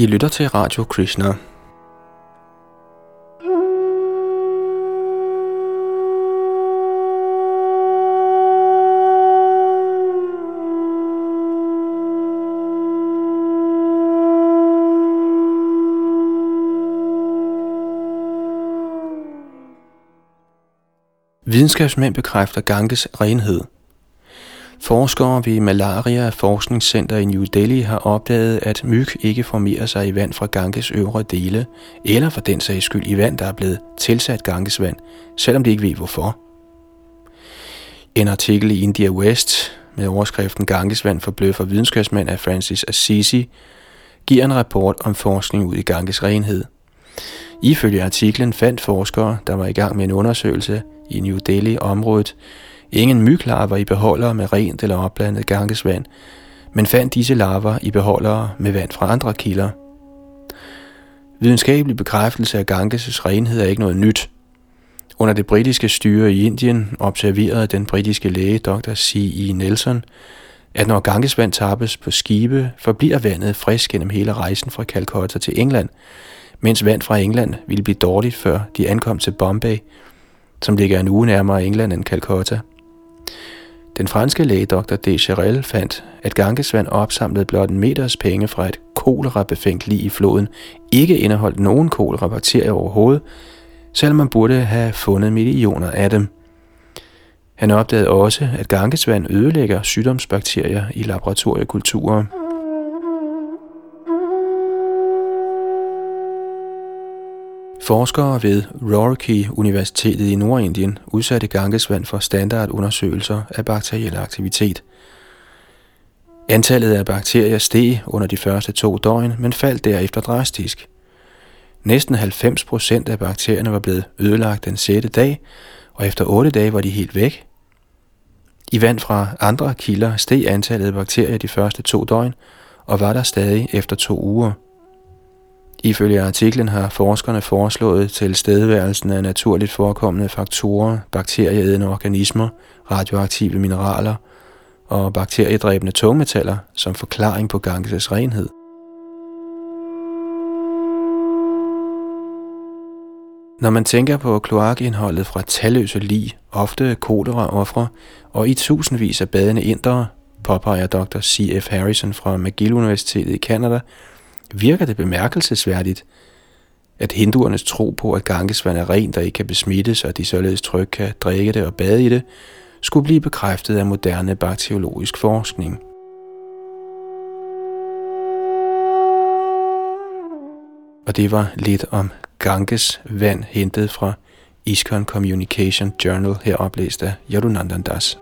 I lytter til Radio Krishna. Videnskabsmænd bekræfter Ganges renhed – Forskere ved Malaria Forskningscenter i New Delhi har opdaget, at myg ikke formerer sig i vand fra Ganges øvre dele, eller for den sags skyld i vand, der er blevet tilsat Ganges vand, selvom de ikke ved hvorfor. En artikel i India West med overskriften Ganges vand forbløffer videnskabsmand af Francis Assisi giver en rapport om forskning ud i Ganges renhed. Ifølge artiklen fandt forskere, der var i gang med en undersøgelse i New Delhi-området, Ingen myglarver i beholdere med rent eller opblandet gangesvand, men fandt disse larver i beholdere med vand fra andre kilder. Videnskabelig bekræftelse af Ganges' renhed er ikke noget nyt. Under det britiske styre i Indien observerede den britiske læge Dr. C.E. Nelson, at når Gangesvand tappes på skibe, forbliver vandet frisk gennem hele rejsen fra Calcutta til England, mens vand fra England ville blive dårligt før de ankom til Bombay, som ligger en uge nærmere England end Calcutta. Den franske læge Dr. Descharel fandt, at Gangesvand opsamlede blot en meters penge fra et kolerabefængt lig i floden ikke indeholdt nogen kolerabakterier overhovedet, selvom man burde have fundet millioner af dem. Han opdagede også, at gangesvand ødelægger sygdomsbakterier i laboratoriekulturer. Forskere ved Roorkee Universitetet i Nordindien udsatte Gangesvand for standardundersøgelser af bakteriel aktivitet. Antallet af bakterier steg under de første to døgn, men faldt derefter drastisk. Næsten 90 procent af bakterierne var blevet ødelagt den sjette dag, og efter otte dage var de helt væk. I vand fra andre kilder steg antallet af bakterier de første to døgn, og var der stadig efter to uger. Ifølge artiklen har forskerne foreslået tilstedeværelsen af naturligt forekommende faktorer, bakterieædende organismer, radioaktive mineraler og bakteriedræbende tungmetaller som forklaring på Ganges' renhed. Når man tænker på kloakindholdet fra talløse lig, ofte kolera-ofre og i tusindvis af badende indere, påpeger Dr. C.F. Harrison fra McGill Universitetet i Canada, virker det bemærkelsesværdigt, at hinduernes tro på, at gangesvand er rent og ikke kan besmittes, og at de således trygt kan drikke det og bade i det, skulle blive bekræftet af moderne bakteriologisk forskning. Og det var lidt om Ganges vand hentet fra Iskon Communication Journal, her oplæst af Yadunandan Das.